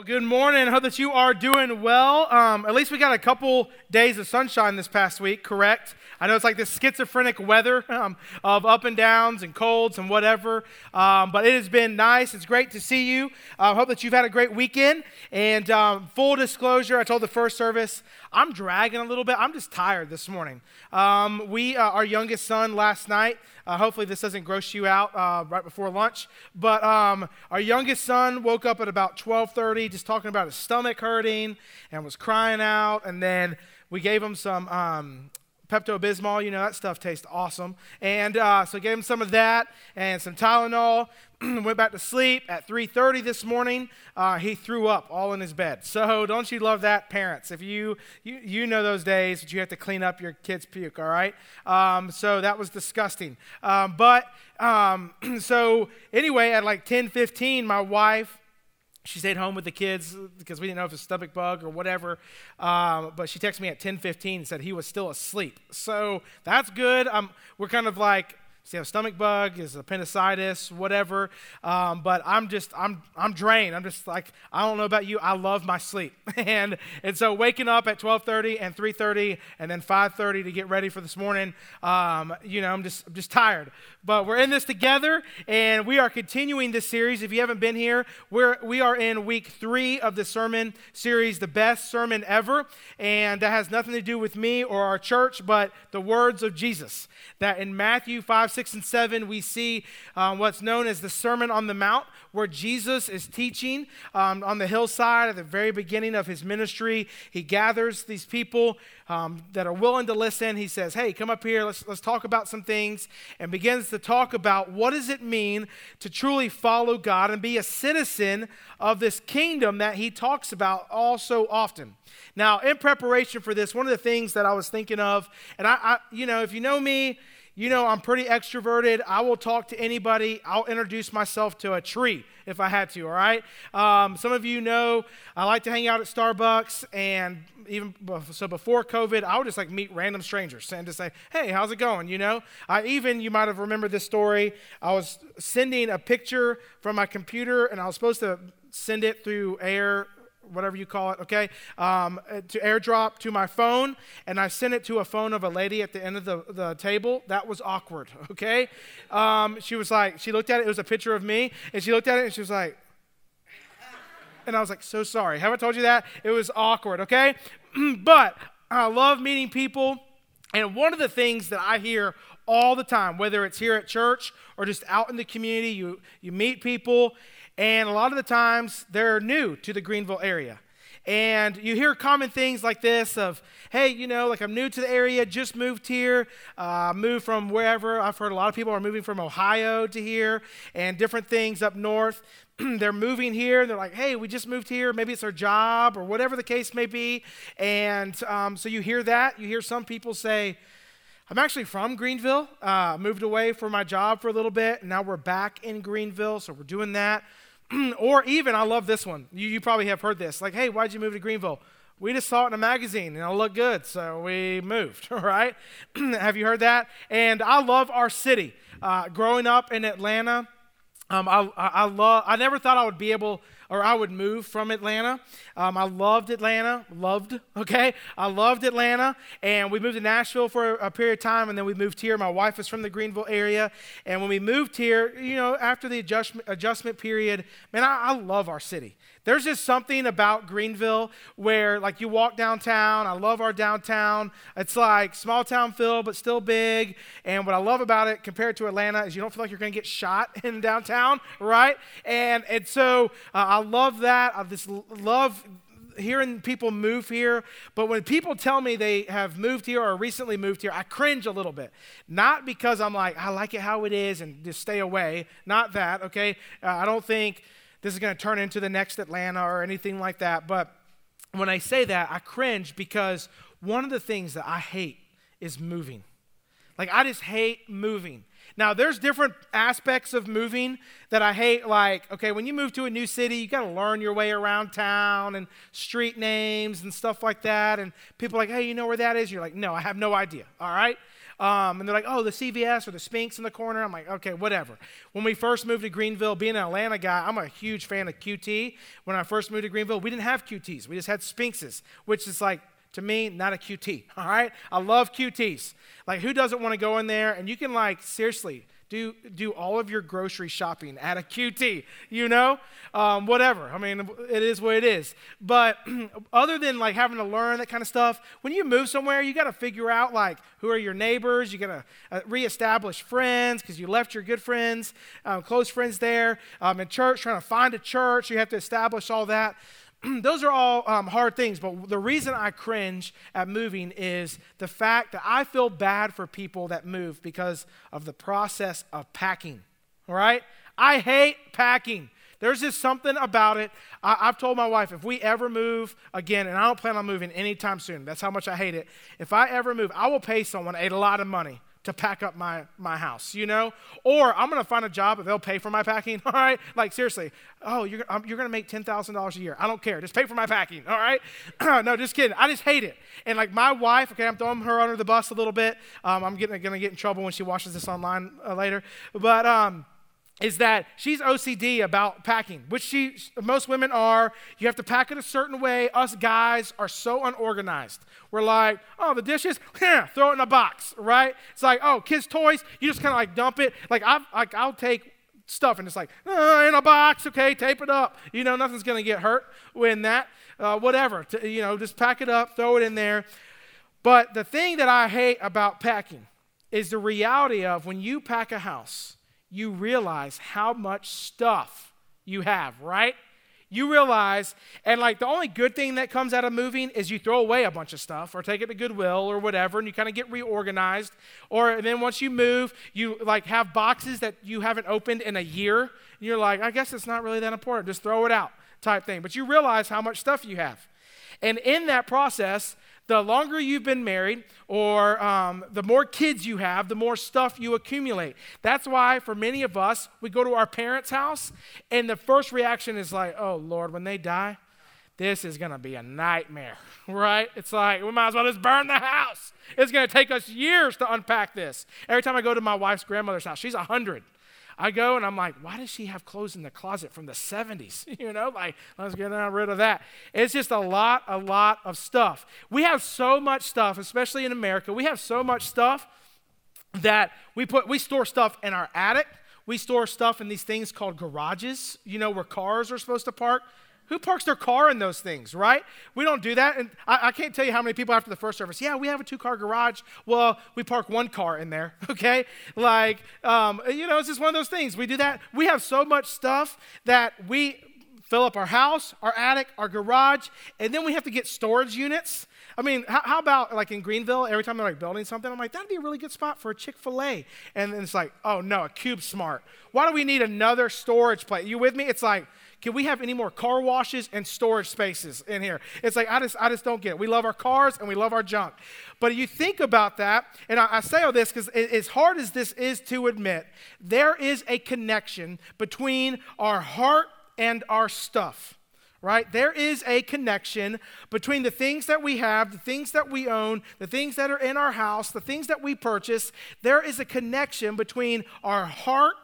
Well, good morning. I hope that you are doing well. Um, at least we got a couple days of sunshine this past week, correct? I know it's like this schizophrenic weather um, of up and downs and colds and whatever, um, but it has been nice. It's great to see you. I uh, hope that you've had a great weekend. And um, full disclosure, I told the first service, I'm dragging a little bit. I'm just tired this morning. Um, we, uh, our youngest son last night, uh, hopefully this doesn't gross you out uh, right before lunch, but um, our youngest son woke up at about 12:30, just talking about his stomach hurting and was crying out. And then we gave him some um, Pepto Bismol, you know, that stuff tastes awesome. And uh, so gave him some of that and some Tylenol. Went back to sleep at 3:30 this morning. Uh, he threw up all in his bed. So don't you love that, parents? If you you, you know those days that you have to clean up your kid's puke, all right? Um, so that was disgusting. Um, but um, so anyway, at like 10:15, my wife she stayed home with the kids because we didn't know if it was stomach bug or whatever. Um, but she texted me at 10:15 and said he was still asleep. So that's good. Um, we're kind of like does he have a stomach bug? Is appendicitis? Whatever. Um, but I'm just, I'm, I'm drained. I'm just like, I don't know about you. I love my sleep. and, and so waking up at 12:30 and 3:30 and then 5:30 to get ready for this morning, um, you know, I'm just, I'm just tired. But we're in this together, and we are continuing this series. If you haven't been here, we're, we are in week three of the sermon series, the best sermon ever. And that has nothing to do with me or our church, but the words of Jesus. That in Matthew 5, 5, 6, and 7, we see um, what's known as the Sermon on the Mount, where Jesus is teaching um, on the hillside at the very beginning of his ministry. He gathers these people um, that are willing to listen. He says, Hey, come up here, let's, let's talk about some things, and begins to talk about what does it mean to truly follow God and be a citizen of this kingdom that he talks about all so often. Now, in preparation for this, one of the things that I was thinking of, and I, I you know, if you know me, you know, I'm pretty extroverted. I will talk to anybody. I'll introduce myself to a tree if I had to, all right? Um, some of you know I like to hang out at Starbucks, and even so before COVID, I would just like meet random strangers and just say, hey, how's it going? You know, I even, you might have remembered this story. I was sending a picture from my computer, and I was supposed to send it through air whatever you call it, okay, um, to airdrop to my phone, and I sent it to a phone of a lady at the end of the, the table. That was awkward, okay? Um, she was like, she looked at it, it was a picture of me, and she looked at it and she was like, and I was like, so sorry. Haven't told you that? It was awkward, okay? but I love meeting people, and one of the things that I hear all the time, whether it's here at church or just out in the community, you, you meet people, and a lot of the times they're new to the Greenville area. And you hear common things like this of, hey, you know, like I'm new to the area, just moved here, uh, moved from wherever. I've heard a lot of people are moving from Ohio to here and different things up north. they're moving here and they're like, hey, we just moved here. Maybe it's our job or whatever the case may be. And um, so you hear that. You hear some people say, I'm actually from Greenville. Uh, moved away for my job for a little bit, and now we're back in Greenville, so we're doing that. or even, I love this one. You, you probably have heard this. Like, hey, why'd you move to Greenville? We just saw it in a magazine and it looked good, so we moved, right? have you heard that? And I love our city. Uh, growing up in Atlanta, um, I, I, I, love, I never thought I would be able or I would move from Atlanta. Um, I loved Atlanta, loved, okay? I loved Atlanta, and we moved to Nashville for a, a period of time, and then we moved here. My wife is from the Greenville area, and when we moved here, you know, after the adjustment, adjustment period, man, I, I love our city. There's just something about Greenville where, like, you walk downtown. I love our downtown. It's like small town feel, but still big. And what I love about it compared to Atlanta is you don't feel like you're going to get shot in downtown, right? And, and so uh, I love that. I just love hearing people move here, but when people tell me they have moved here or recently moved here, I cringe a little bit. Not because I'm like, I like it how it is and just stay away. Not that, okay? Uh, I don't think this is going to turn into the next Atlanta or anything like that. But when I say that, I cringe because one of the things that I hate is moving. Like, I just hate moving. Now, there's different aspects of moving that I hate. Like, okay, when you move to a new city, you got to learn your way around town and street names and stuff like that. And people are like, hey, you know where that is? You're like, no, I have no idea. All right. Um, and they're like, oh, the CVS or the Spinx in the corner. I'm like, okay, whatever. When we first moved to Greenville, being an Atlanta guy, I'm a huge fan of QT. When I first moved to Greenville, we didn't have QTs. We just had Spinxes, which is like, to me, not a QT. All right? I love QTs. Like, who doesn't want to go in there? And you can, like, seriously, do, do all of your grocery shopping at a QT, you know? Um, whatever. I mean, it is what it is. But other than like having to learn that kind of stuff, when you move somewhere, you got to figure out like who are your neighbors. You got to uh, reestablish friends because you left your good friends, um, close friends there. Um, in church, trying to find a church, you have to establish all that. those are all um, hard things, but the reason I cringe at moving is the fact that I feel bad for people that move because of the process of packing. All right? I hate packing. There's just something about it. I, have told my wife if we ever move again, and I don't plan on moving anytime soon, that's how much I hate it. If I ever move, I will pay someone a lot of money to pack up my, my house, you know? Or I'm to find a job that they'll pay for my packing, all right? Like, seriously, oh, you're, um, you're to make $10,000 a year. I don't care. Just pay for my packing, all right? no, just kidding. I just hate it. And like my wife, okay, I'm throwing her under the bus a little bit. Um, I'm getting, to get in trouble when she watches this online uh, later. But, um, is that she's OCD about packing, which she most women are. You have to pack it a certain way. Us guys are so unorganized. We're like, oh, the dishes, throw it in a box, right? It's like, oh, kids' toys, you just kind of like dump it. Like I've, like I'll take stuff and it's like uh, in a box, okay, tape it up. You know, nothing's gonna get hurt when that. Uh, whatever, to, you know, just pack it up, throw it in there. But the thing that I hate about packing is the reality of when you pack a house you realize how much stuff you have, right? You realize, and like the only good thing that comes out of moving is you throw away a bunch of stuff or take it to Goodwill or whatever, and you kind of get reorganized. Or then once you move, you like have boxes that you haven't opened in a year. And you're like, I guess it's not really that important. Just throw it out, type thing. But you realize how much stuff you have. And in that process, the longer you've been married or um, the more kids you have, the more stuff you accumulate. That's why, for many of us, we go to our parents' house, and the first reaction is like, oh, Lord, when they die, this is going to be a nightmare, right? It's like, we might as well just burn the house. It's going to take us years to unpack this. Every time I go to my wife's grandmother's house, she's 100. I go and I'm like, why does she have clothes in the closet from the 70s? You know, like, let's get rid of that. It's just a lot, a lot of stuff. We have so much stuff, especially in America. We have so much stuff that we put, we store stuff in our attic. We store stuff in these things called garages, you know, where cars are supposed to park. Who parks their car in those things, right? We don't do that. And I, I can't tell you how many people after the first service, yeah, we have a two car garage. Well, we park one car in there, okay? Like, um, you know, it's just one of those things. We do that. We have so much stuff that we fill up our house, our attic, our garage, and then we have to get storage units. I mean, how, how, about like in Greenville, every time they're like building something, I'm like, that'd be a really good spot for a Chick fil A. And then it's like, oh no, a CubeSmart. Why do we need another storage place? You with me? It's like, can we have any more car washes and storage spaces in here? It's like, I just, I just don't get it. We love our cars and we love our junk. But you think about that, and I, I say all this because as hard as this is to admit, there is a connection between our heart and our stuff right? There is a connection between the things that we have, the things that we own, the things that are in our house, the things that we purchase. There is a connection between our heart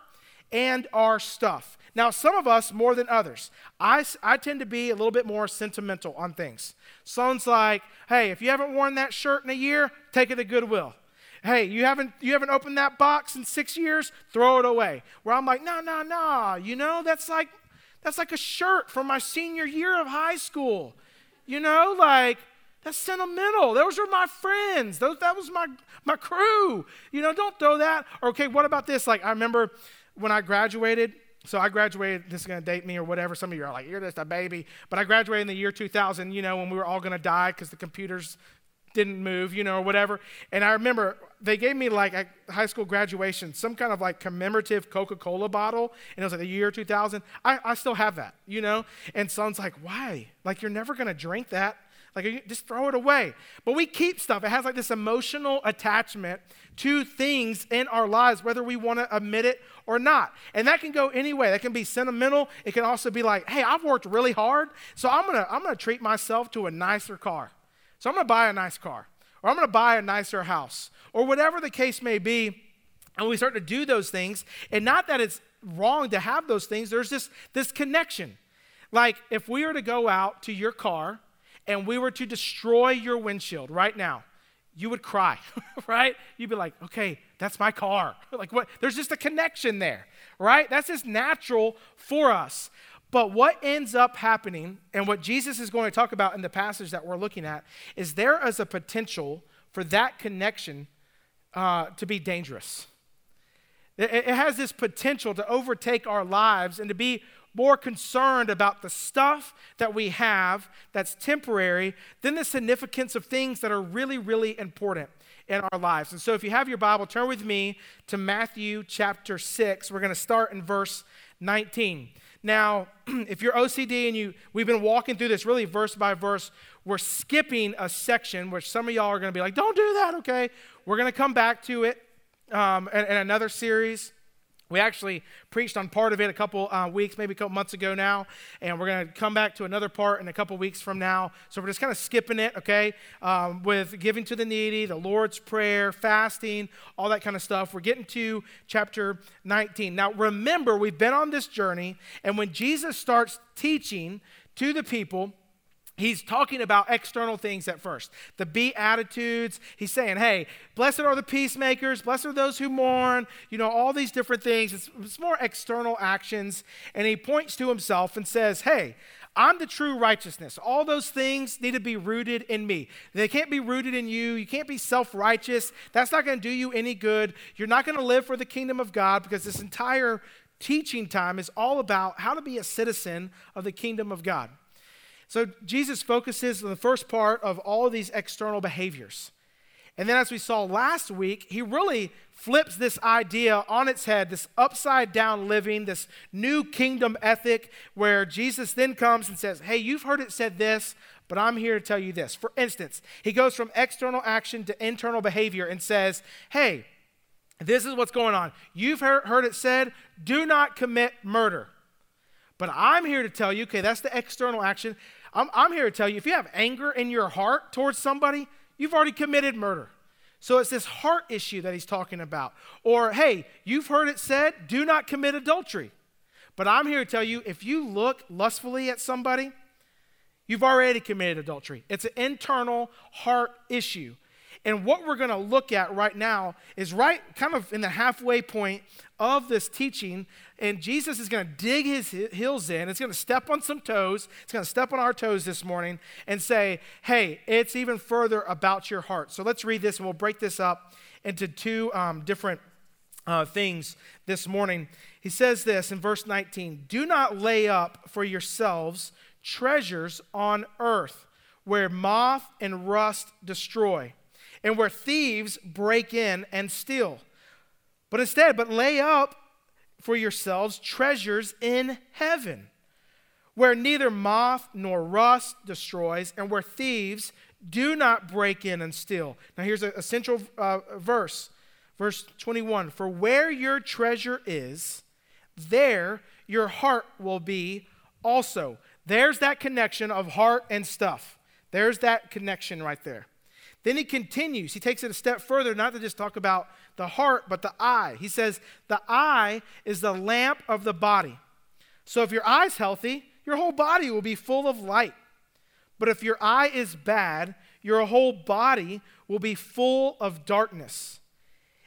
and our stuff. Now, some of us more than others. I, I tend to be a little bit more sentimental on things. Someone's like, hey, if you haven't worn that shirt in a year, take it to Goodwill. Hey, you haven't you haven't opened that box in six years, throw it away. Where I'm like, no, no, no. You know, that's like that's like a shirt from my senior year of high school. You know, like that's sentimental. Those are my friends. Those, that was my, my crew. You know, don't throw that. Okay, what about this? Like, I remember when I graduated, so I graduated, this is going to date me or whatever. Some of you are like, you're just a baby. But I graduated in the year 2000, you know, when we were all going to die because the computers didn't move, you know, or whatever. And I remember they gave me like a high school graduation, some kind of like commemorative Coca Cola bottle. And it was like the year 2000. I, I still have that, you know? And someone's like, why? Like, you're never going to drink that. Like, just throw it away. But we keep stuff. It has like this emotional attachment to things in our lives, whether we want to admit it or not. And that can go any way. That can be sentimental. It can also be like, hey, I've worked really hard, so I'm gonna I'm gonna treat myself to a nicer car. So I'm gonna buy a nice car. or I'm to buy a nicer house, or whatever the case may be. And we start to do those things. And not that it's wrong to have those things, there's this, this connection. Like if we were to go out to your car and we were to destroy your windshield right now, you would cry, right? You'd be like, okay, that's my car. like what? There's just a connection there, right? That's just natural for us. But what ends up happening, and what Jesus is going to talk about in the passage that we're looking at, is there is a potential for that connection uh, to be dangerous. It, it has this potential to overtake our lives and to be more concerned about the stuff that we have that's temporary than the significance of things that are really, really important in our lives. And so, if you have your Bible, turn with me to Matthew chapter 6. We're going to start in verse 19. Now, if you're OCD and you, we've been walking through this really verse by verse, we're skipping a section, which some of y'all are going to be like, don't do that, okay? We're going to come back to it um, in, in another series. We actually preached on part of it a couple uh, weeks, maybe a couple months ago now, and we're going to come back to another part in a couple weeks from now. So we're just kind of skipping it, okay? Um, with giving to the needy, the Lord's Prayer, fasting, all that kind of stuff. We're getting to chapter 19. Now, remember, we've been on this journey, and when Jesus starts teaching to the people, He's talking about external things at first. The Beatitudes. He's saying, hey, blessed are the peacemakers, blessed are those who mourn, you know, all these different things. It's, it's more external actions. And he points to himself and says, hey, I'm the true righteousness. All those things need to be rooted in me. They can't be rooted in you. You can't be self righteous. That's not going to do you any good. You're not going to live for the kingdom of God because this entire teaching time is all about how to be a citizen of the kingdom of God. So Jesus focuses on the first part of all of these external behaviors. And then, as we saw last week, he really flips this idea on its head, this upside down living, this new kingdom ethic, where Jesus then comes and says, Hey, you've heard it said this, but I'm here to tell you this. For instance, he goes from external action to internal behavior and says, Hey, this is what's going on. You've heard it said, do not commit murder. But I'm here to tell you, okay, that's the external action. I'm, I'm here to tell you if you have anger in your heart towards somebody, you've already committed murder. So it's this heart issue that he's talking about. Or, hey, you've heard it said, do not commit adultery. But I'm here to tell you if you look lustfully at somebody, you've already committed adultery. It's an internal heart issue. And what we're going to look at right now is right kind of in the halfway point of this teaching. And Jesus is going to dig his heels in. It's going to step on some toes. It's going to step on our toes this morning and say, hey, it's even further about your heart. So let's read this and we'll break this up into two um, different uh, things this morning. He says this in verse 19 Do not lay up for yourselves treasures on earth where moth and rust destroy and where thieves break in and steal. But instead, but lay up for yourselves treasures in heaven, where neither moth nor rust destroys, and where thieves do not break in and steal. Now, here's a, a central uh, verse, verse 21 For where your treasure is, there your heart will be also. There's that connection of heart and stuff. There's that connection right there. Then he continues. He takes it a step further, not to just talk about the heart, but the eye. He says, The eye is the lamp of the body. So if your eye's healthy, your whole body will be full of light. But if your eye is bad, your whole body will be full of darkness.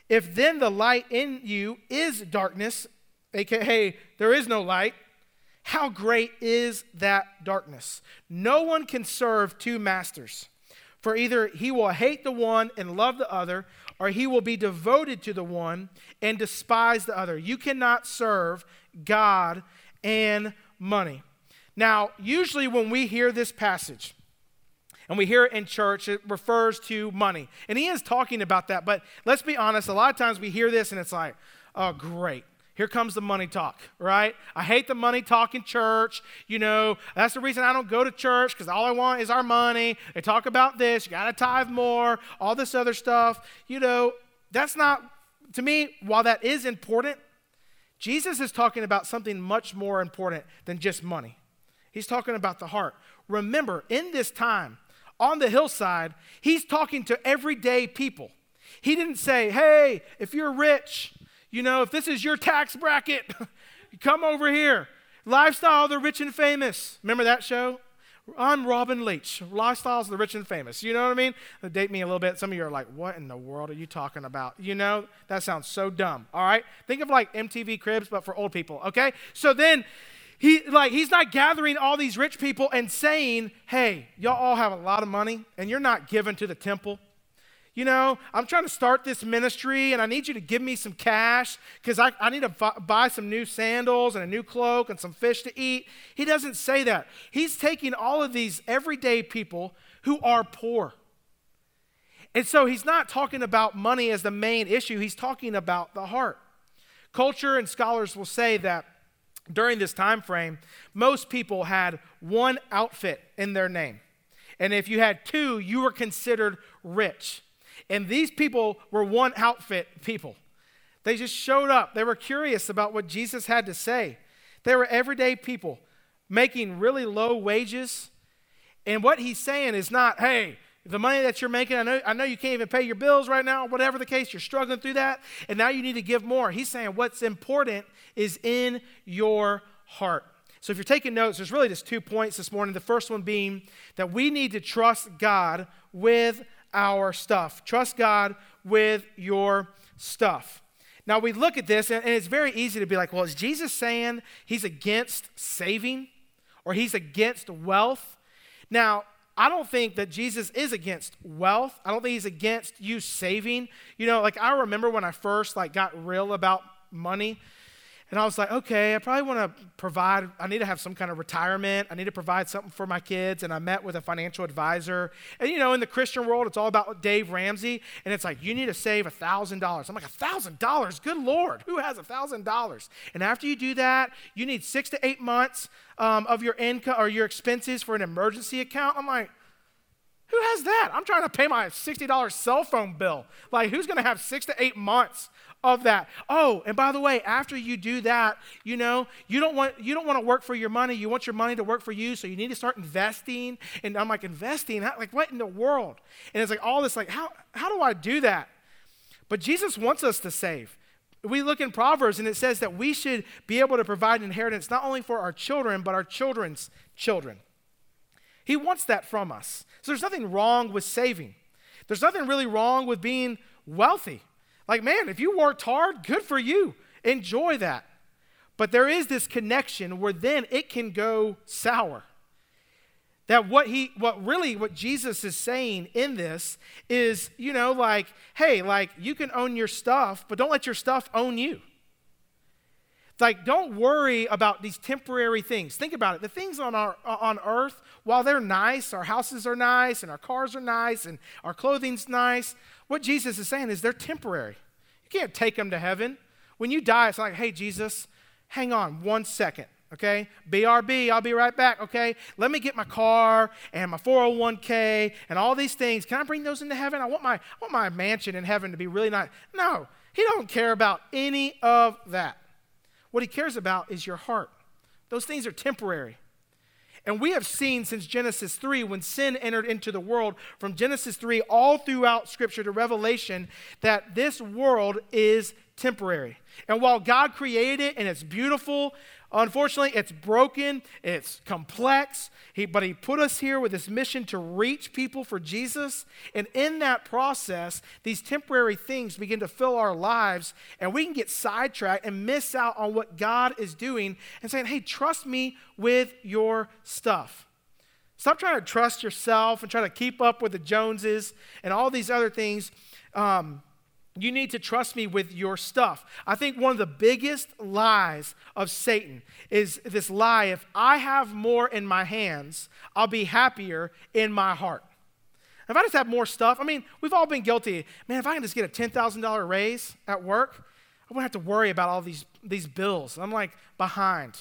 If then the light in you is darkness, aka there is no light, how great is that darkness? No one can serve two masters. For either he will hate the one and love the other, or he will be devoted to the one and despise the other. You cannot serve God and money. Now, usually when we hear this passage, and we hear it in church, it refers to money. And he is talking about that, but let's be honest, a lot of times we hear this and it's like, oh, great. Here comes the money talk, right? I hate the money talk in church. You know, that's the reason I don't go to church because all I want is our money. They talk about this, you got to tithe more, all this other stuff. You know, that's not, to me, while that is important, Jesus is talking about something much more important than just money. He's talking about the heart. Remember, in this time, on the hillside, he's talking to everyday people. He didn't say, hey, if you're rich, you know, if this is your tax bracket, come over here. Lifestyle of the rich and famous. Remember that show? I'm Robin Leach, Lifestyles of the Rich and Famous. You know what I mean? Date me a little bit. Some of you are like, what in the world are you talking about? You know, that sounds so dumb. All right? Think of like MTV Cribs, but for old people, okay? So then he like he's not gathering all these rich people and saying, hey, y'all all have a lot of money and you're not giving to the temple you know, I'm trying to start this ministry and I need you to give me some cash because I, I need to buy some new sandals and a new cloak and some fish to eat. He doesn't say that. He's taking all of these everyday people who are poor. And so he's not talking about money as the main issue, he's talking about the heart. Culture and scholars will say that during this time frame, most people had one outfit in their name. And if you had two, you were considered rich. And these people were one outfit people. They just showed up. They were curious about what Jesus had to say. They were everyday people making really low wages. And what he's saying is not, hey, the money that you're making, I know, I know you can't even pay your bills right now, whatever the case, you're struggling through that, and now you need to give more. He's saying what's important is in your heart. So if you're taking notes, there's really just two points this morning. The first one being that we need to trust God with our stuff. Trust God with your stuff. Now we look at this, and it's very easy to be like, well, is Jesus saying he's against saving or he's against wealth? Now, I don't think that Jesus is against wealth. I don't think he's against you saving. You know, like I remember when I first like got real about money. And I was like, okay, I probably want to provide, I need to have some kind of retirement. I need to provide something for my kids. And I met with a financial advisor. And you know, in the Christian world, it's all about Dave Ramsey. And it's like, you need to save $1,000. I'm like, $1,000? Good Lord, who has $1,000? And after you do that, you need six to eight months um, of your income or your expenses for an emergency account. I'm like, who has that? I'm trying to pay my $60 cell phone bill. Like, who's going to have six to eight months of that. Oh, and by the way, after you do that, you know, you don't want you don't want to work for your money. You want your money to work for you. So you need to start investing. And I'm like, investing? How, like what in the world? And it's like all this, like, how how do I do that? But Jesus wants us to save. We look in Proverbs and it says that we should be able to provide inheritance not only for our children, but our children's children. He wants that from us. So there's nothing wrong with saving. There's nothing really wrong with being wealthy. Like, man, if you worked hard, good for you. Enjoy that. But there is this connection where then it can go sour. That what he, what really, what Jesus is saying in this is, you know, like, hey, like, you can own your stuff, but don't let your stuff own you. Like, don't worry about these temporary things. Think about it. The things on our on earth, while they're nice, our houses are nice, and our cars are nice, and our clothing's nice. What Jesus is saying is they're temporary. You can't take them to heaven. When you die, it's like, hey, Jesus, hang on one second, okay? BRB, I'll be right back, okay? Let me get my car and my 401k and all these things. Can I bring those into heaven? I want my, I want my mansion in heaven to be really nice. No, he don't care about any of that. What he cares about is your heart. Those things are temporary. And we have seen since Genesis 3, when sin entered into the world, from Genesis 3 all throughout Scripture to Revelation, that this world is temporary. And while God created it and it's beautiful, Unfortunately, it's broken, it's complex, he, but He put us here with this mission to reach people for Jesus. And in that process, these temporary things begin to fill our lives, and we can get sidetracked and miss out on what God is doing and saying, hey, trust me with your stuff. Stop trying to trust yourself and try to keep up with the Joneses and all these other things. Um, you need to trust me with your stuff. I think one of the biggest lies of Satan is this lie if I have more in my hands, I'll be happier in my heart. If I just have more stuff, I mean, we've all been guilty. Man, if I can just get a $10,000 raise at work, I wouldn't have to worry about all these, these bills. I'm like behind.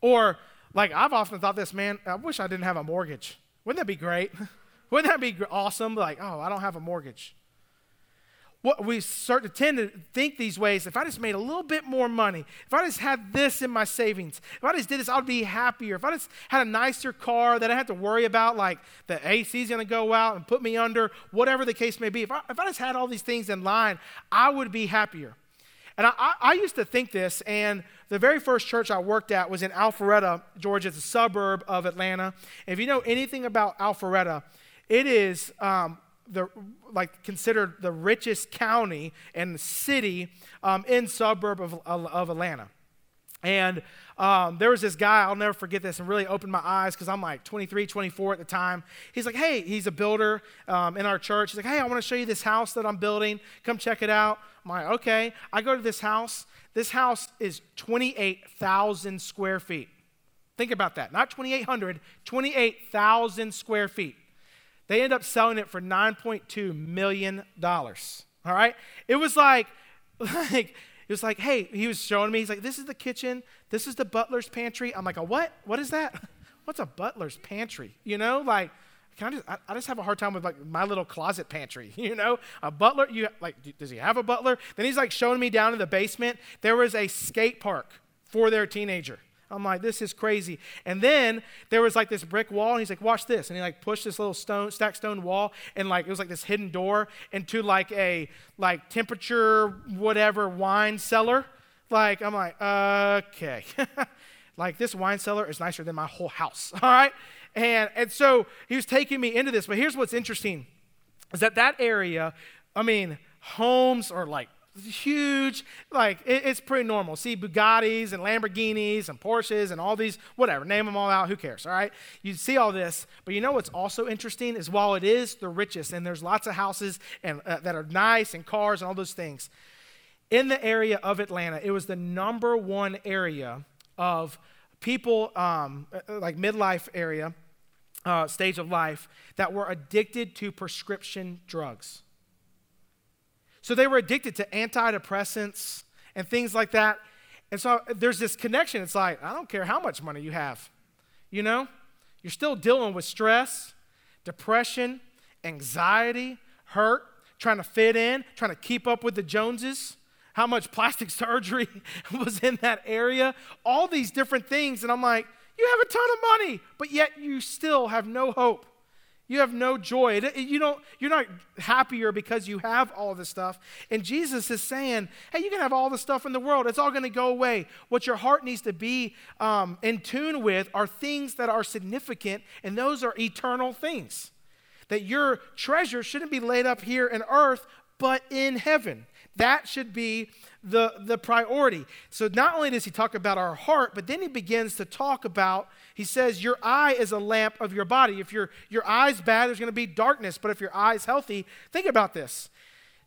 Or, like, I've often thought this, man, I wish I didn't have a mortgage. Wouldn't that be great? Wouldn't that be awesome? Like, oh, I don't have a mortgage. What we start to tend to think these ways if I just made a little bit more money, if I just had this in my savings, if I just did this, I'd be happier. If I just had a nicer car that I had to worry about, like the AC is going to go out and put me under, whatever the case may be, if I, if I just had all these things in line, I would be happier. And I, I, I used to think this, and the very first church I worked at was in Alpharetta, Georgia. It's a suburb of Atlanta. If you know anything about Alpharetta, it is um, the like considered the richest county and city um, in suburb of, of, Atlanta. And um, there was this guy, I'll never forget this, and really opened my eyes because I'm like 23, 24 at the time. He's like, hey, he's a builder um, in our church. He's like, hey, I want to show you this house that I'm building. Come check it out. I'm like, okay. I go to this house. This house is 28,000 square feet. Think about that. Not 2,800, 28,000 square feet. They end up selling it for $9.2 million. All right? It was like, like, it was like, hey, he was showing me, he's like, this is the kitchen, this is the butler's pantry. I'm like, a what? What is that? What's a butler's pantry? You know, like, I just, I, I, just have a hard time with like my little closet pantry, you know? A butler, you like, does he have a butler? Then he's like showing me down in the basement, there was a skate park for their teenager. I'm like, this is crazy. And then there was like this brick wall, and he's like, watch this. And he like pushed this little stone, stack stone wall, and like it was like this hidden door into like a like temperature whatever wine cellar. Like, I'm like, okay. like this wine cellar is nicer than my whole house. All right. And and so he was taking me into this. But here's what's interesting is that that area, I mean, homes are like huge. Like, it, it's pretty normal. See Bugattis and Lamborghinis and Porsches and all these, whatever, name them all out, who cares, all right? You see all this, but you know what's also interesting is while it is the richest, and there's lots of houses and, uh, that are nice and cars and all those things, in the area of Atlanta, it was the number one area of people, um, uh, like midlife area, uh, stage of life, that were addicted to prescription drugs. So they were addicted to antidepressants and things like that. And so there's this connection. It's like, I don't care how much money you have. You know, you're still dealing with stress, depression, anxiety, hurt, trying to fit in, trying to keep up with the Joneses, how much plastic surgery was in that area, all these different things. And I'm like, you have a ton of money, but yet you still have no hope. You have no joy. You don't, you're not happier because you have all this stuff. And Jesus is saying, hey, you can have all the stuff in the world. It's all going to go away. What your heart needs to be um, in tune with are things that are significant, and those are eternal things. That your treasure shouldn't be laid up here in earth, but in heaven. That should be the, the priority. So not only does he talk about our heart, but then he begins to talk about, he says, your eye is a lamp of your body. If your, your eye's bad, there's going to be darkness. But if your eye's healthy, think about this.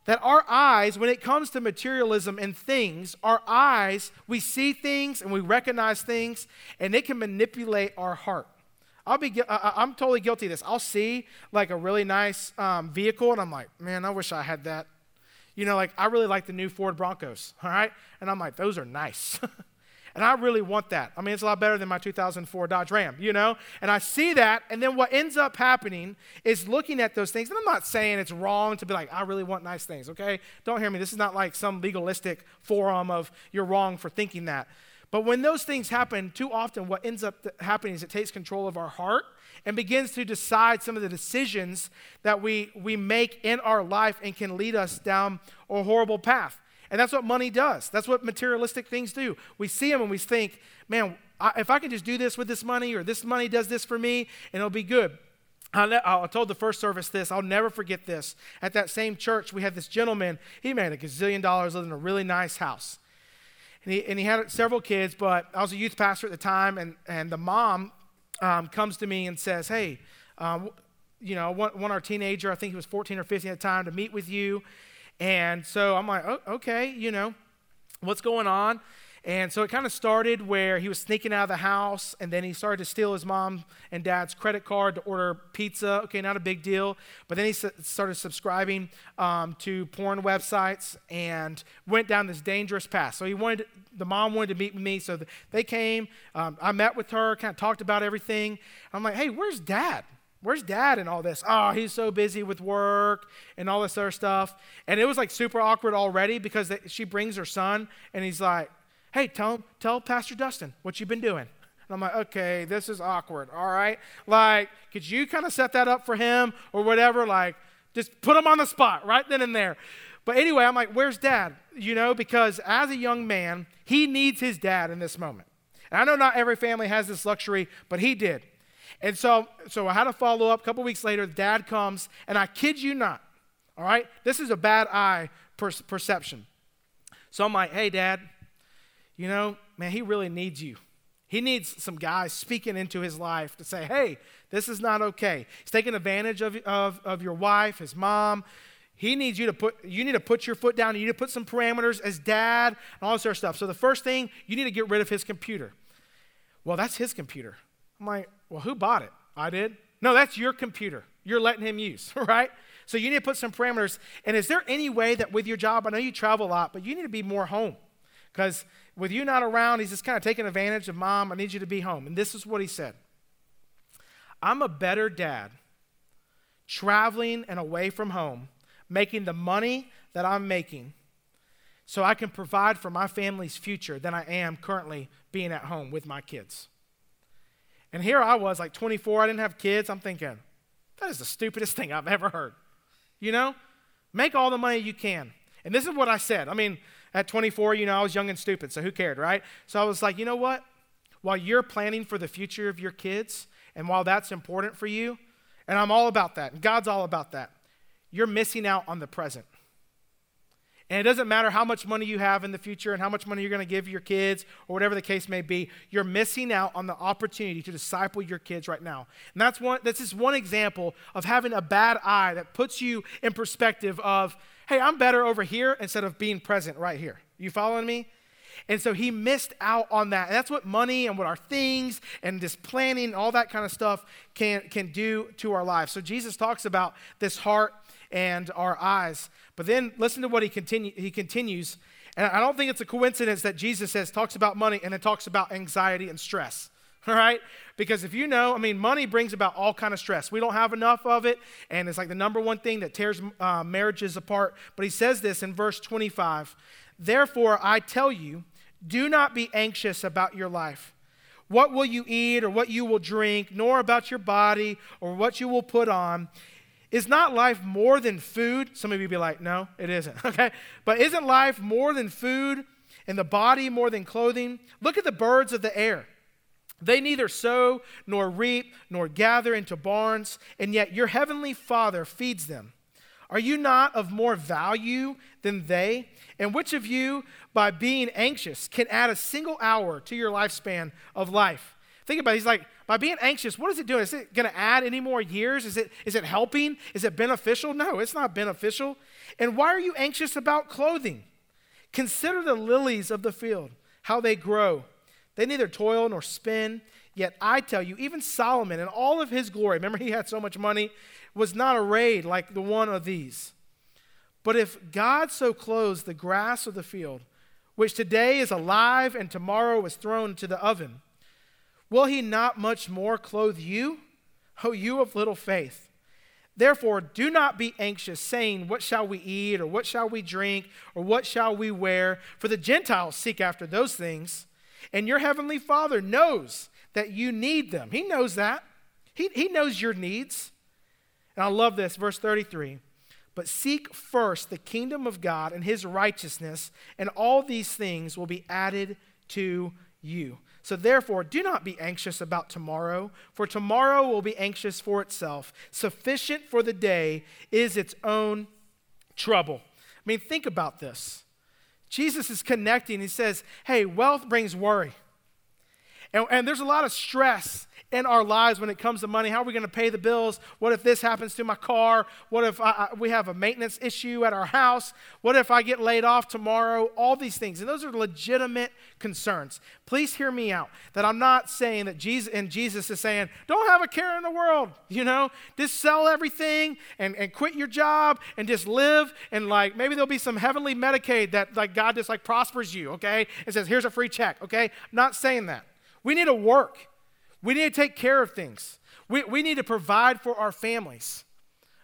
That our eyes, when it comes to materialism and things, our eyes, we see things and we recognize things, and it can manipulate our heart. I'll be, I'm totally guilty of this. I'll see like a really nice um, vehicle, and I'm like, man, I wish I had that you know, like I really like the new Ford Broncos, all right? And I'm like, those are nice. and I really want that. I mean, it's a lot better than my 2004 Dodge Ram, you know? And I see that, and then what ends up happening is looking at those things. And I'm not saying it's wrong to be like, I really want nice things, okay? Don't hear me. This is not like some legalistic forum of you're wrong for thinking that. But when those things happen, too often what ends up happening is it takes control of our heart and begins to decide some of the decisions that we, we make in our life and can lead us down a horrible path. And that's what money does. That's what materialistic things do. We see them and we think, man, I, if I can just do this with this money or this money does this for me and it'll be good. I, I told the first service this. I'll never forget this. At that same church, we had this gentleman. He made a gazillion dollars, lived in a really nice house. And he, and he had several kids, but I was a youth pastor at the time, and, and the mom um, comes to me and says, Hey, um, you know, I want, want, our teenager, I think he was 14 or 15 at the time, to meet with you. And so I'm like, oh, okay, you know, what's going on? And so it kind of started where he was sneaking out of the house and then he started to steal his mom and dad's credit card to order pizza. Okay, not a big deal. But then he started subscribing um, to porn websites and went down this dangerous path. So he wanted, the mom wanted to meet me. So they came. Um, I met with her, kind of talked about everything. I'm like, hey, where's dad? where's dad and all this? Oh, he's so busy with work and all this other stuff. And it was like super awkward already because she brings her son and he's like, hey, tell, tell Pastor Dustin what you've been doing. And I'm like, okay, this is awkward. All right. Like, could you kind of set that up for him or whatever? Like, just put him on the spot right then and there. But anyway, I'm like, where's dad? You know, because as a young man, he needs his dad in this moment. And I know not every family has this luxury, but he did. And so, so I had a follow up. A couple weeks later, dad comes, and I kid you not, all right? This is a bad eye per- perception. So I'm like, hey, dad, you know, man, he really needs you. He needs some guys speaking into his life to say, hey, this is not okay. He's taking advantage of, of, of your wife, his mom. He needs you to put, you need to put your foot down. You need to put some parameters as dad and all this other stuff. So the first thing, you need to get rid of his computer. Well, that's his computer. I'm like, well, who bought it? I did. No, that's your computer. You're letting him use, right? So you need to put some parameters. And is there any way that with your job, I know you travel a lot, but you need to be more home? Because with you not around, he's just kind of taking advantage of mom. I need you to be home. And this is what he said I'm a better dad traveling and away from home, making the money that I'm making so I can provide for my family's future than I am currently being at home with my kids. And here I was, like 24, I didn't have kids. I'm thinking, that is the stupidest thing I've ever heard. You know, make all the money you can. And this is what I said. I mean, at 24, you know, I was young and stupid, so who cared, right? So I was like, you know what? While you're planning for the future of your kids, and while that's important for you, and I'm all about that, and God's all about that, you're missing out on the present. And it doesn't matter how much money you have in the future and how much money you're going to give your kids or whatever the case may be, you're missing out on the opportunity to disciple your kids right now. And that's one that's just one example of having a bad eye that puts you in perspective of, hey, I'm better over here instead of being present right here. You following me? And so he missed out on that. And that's what money and what our things and this planning all that kind of stuff can, can do to our lives. So Jesus talks about this heart and our eyes. But then listen to what he, continue, he continues. And I don't think it's a coincidence that Jesus says, talks about money and then talks about anxiety and stress. All right? Because if you know, I mean, money brings about all kind of stress. We don't have enough of it, and it's like the number one thing that tears uh, marriages apart. But he says this in verse 25 Therefore, I tell you, do not be anxious about your life. What will you eat or what you will drink, nor about your body or what you will put on? Is not life more than food? Some of you be like, no, it isn't. Okay? But isn't life more than food and the body more than clothing? Look at the birds of the air. They neither sow nor reap nor gather into barns, and yet your heavenly Father feeds them. Are you not of more value than they? And which of you, by being anxious, can add a single hour to your lifespan of life? Think about it. He's like, by being anxious, what is it doing? Is it going to add any more years? Is it, is it helping? Is it beneficial? No, it's not beneficial. And why are you anxious about clothing? Consider the lilies of the field, how they grow. They neither toil nor spin. Yet I tell you, even Solomon in all of his glory, remember he had so much money, was not arrayed like the one of these. But if God so clothes the grass of the field, which today is alive and tomorrow is thrown into the oven, Will he not much more clothe you? O you of little faith. Therefore, do not be anxious, saying, What shall we eat, or what shall we drink, or what shall we wear? For the Gentiles seek after those things, and your heavenly Father knows that you need them. He knows that. He, he knows your needs. And I love this, verse 33. But seek first the kingdom of God and his righteousness, and all these things will be added to you. So therefore, do not be anxious about tomorrow, for tomorrow will be anxious for itself. Sufficient for the day is its own trouble. I mean, think about this. Jesus is connecting. He says, hey, wealth brings worry. And, and there's a lot of stress in our lives when it comes to money. How are we going to pay the bills? What if this happens to my car? What if I, I, we have a maintenance issue at our house? What if I get laid off tomorrow? All these things. And those are legitimate concerns. Please hear me out that I'm not saying that Jesus, and Jesus is saying, don't have a care in the world, you know? Just sell everything and, and quit your job and just live. And like maybe there'll be some heavenly Medicaid that like God just like prospers you, okay? And says, here's a free check, okay? not saying that. We need to work. We need to take care of things. We, we need to provide for our families.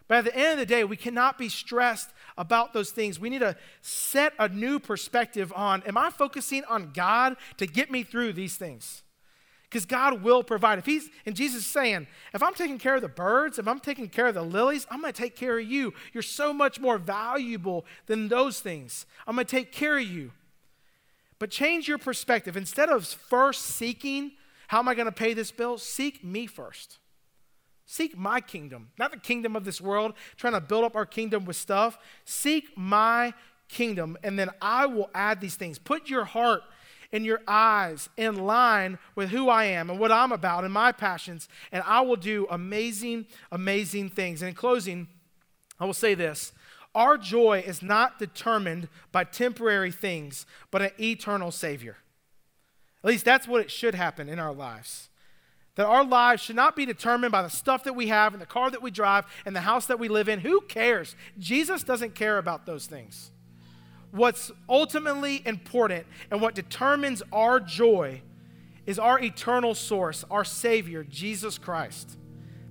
But at the end of the day, we cannot be stressed about those things. We need to set a new perspective on am I focusing on God to get me through these things? Because God will provide. If He's, and Jesus is saying, if I'm taking care of the birds, if I'm taking care of the lilies, I'm going to take care of you. You're so much more valuable than those things. I'm going to take care of you. But change your perspective. Instead of first seeking, how am I going to pay this bill? Seek me first. Seek my kingdom, not the kingdom of this world, trying to build up our kingdom with stuff. Seek my kingdom, and then I will add these things. Put your heart and your eyes in line with who I am and what I'm about and my passions, and I will do amazing, amazing things. And in closing, I will say this our joy is not determined by temporary things, but an eternal Savior. At least that's what it should happen in our lives. That our lives should not be determined by the stuff that we have and the car that we drive and the house that we live in. Who cares? Jesus doesn't care about those things. What's ultimately important and what determines our joy is our eternal source, our Savior, Jesus Christ.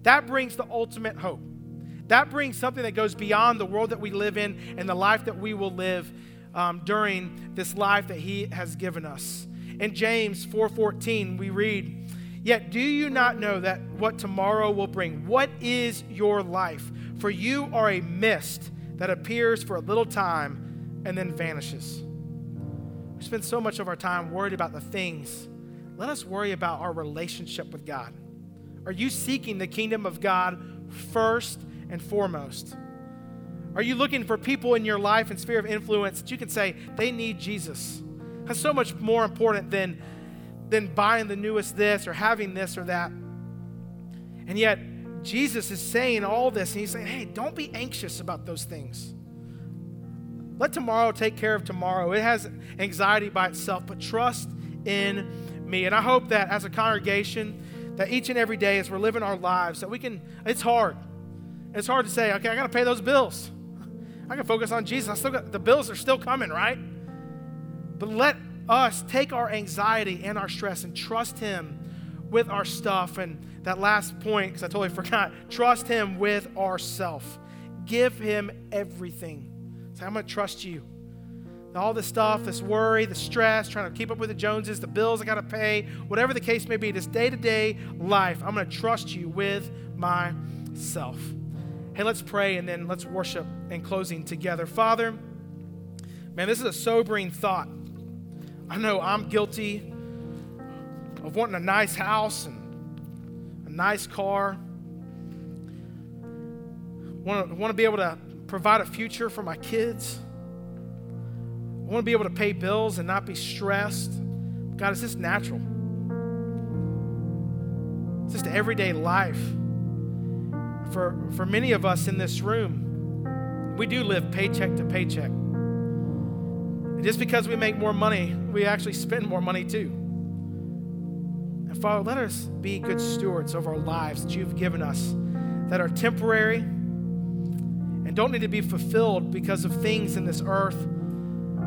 That brings the ultimate hope. That brings something that goes beyond the world that we live in and the life that we will live um, during this life that He has given us. In James 4:14, we read, Yet do you not know that what tomorrow will bring? What is your life? For you are a mist that appears for a little time and then vanishes. We spend so much of our time worried about the things. Let us worry about our relationship with God. Are you seeking the kingdom of God first and foremost? Are you looking for people in your life and sphere of influence that you can say they need Jesus? That's so much more important than than buying the newest this or having this or that. And yet, Jesus is saying all this, and he's saying, hey, don't be anxious about those things. Let tomorrow take care of tomorrow. It has anxiety by itself, but trust in me. And I hope that as a congregation, that each and every day as we're living our lives, that we can, it's hard. It's hard to say, okay, I got to pay those bills. I can focus on Jesus. I still got, the bills are still coming, right? But let us take our anxiety and our stress and trust Him with our stuff. And that last point, because I totally forgot, trust Him with ourself. Give Him everything. Say, I'm going to trust you. All this stuff, this worry, the stress, trying to keep up with the Joneses, the bills I got to pay, whatever the case may be, this day to day life, I'm going to trust you with myself. Hey, let's pray and then let's worship in closing together. Father, man, this is a sobering thought. I know I'm guilty of wanting a nice house and a nice car. Want to, want to be able to provide a future for my kids. I want to be able to pay bills and not be stressed. God, it's just natural. It's just everyday life. For, for many of us in this room, we do live paycheck to paycheck. Just because we make more money, we actually spend more money too. And Father, let us be good stewards of our lives that you've given us that are temporary and don't need to be fulfilled because of things in this earth,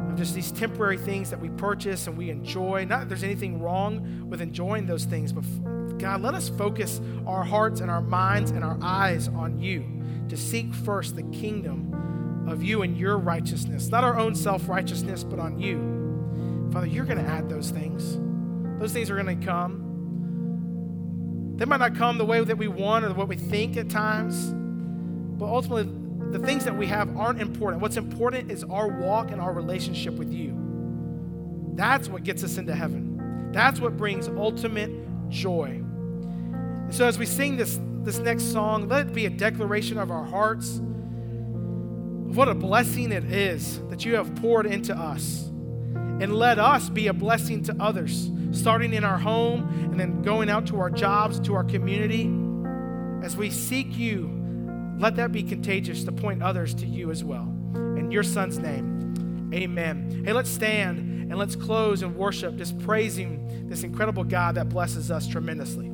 of just these temporary things that we purchase and we enjoy. Not that there's anything wrong with enjoying those things, but God, let us focus our hearts and our minds and our eyes on you to seek first the kingdom of you and your righteousness, not our own self righteousness, but on you. Father, you're going to add those things. Those things are going to come. They might not come the way that we want or what we think at times, but ultimately, the things that we have aren't important. What's important is our walk and our relationship with you. That's what gets us into heaven. That's what brings ultimate joy. And so, as we sing this, this next song, let it be a declaration of our hearts what a blessing it is that you have poured into us. And let us be a blessing to others, starting in our home and then going out to our jobs, to our community. As we seek you, let that be contagious to point others to you as well. In your son's name, amen. Hey, let's stand and let's close and worship, just praising this incredible God that blesses us tremendously.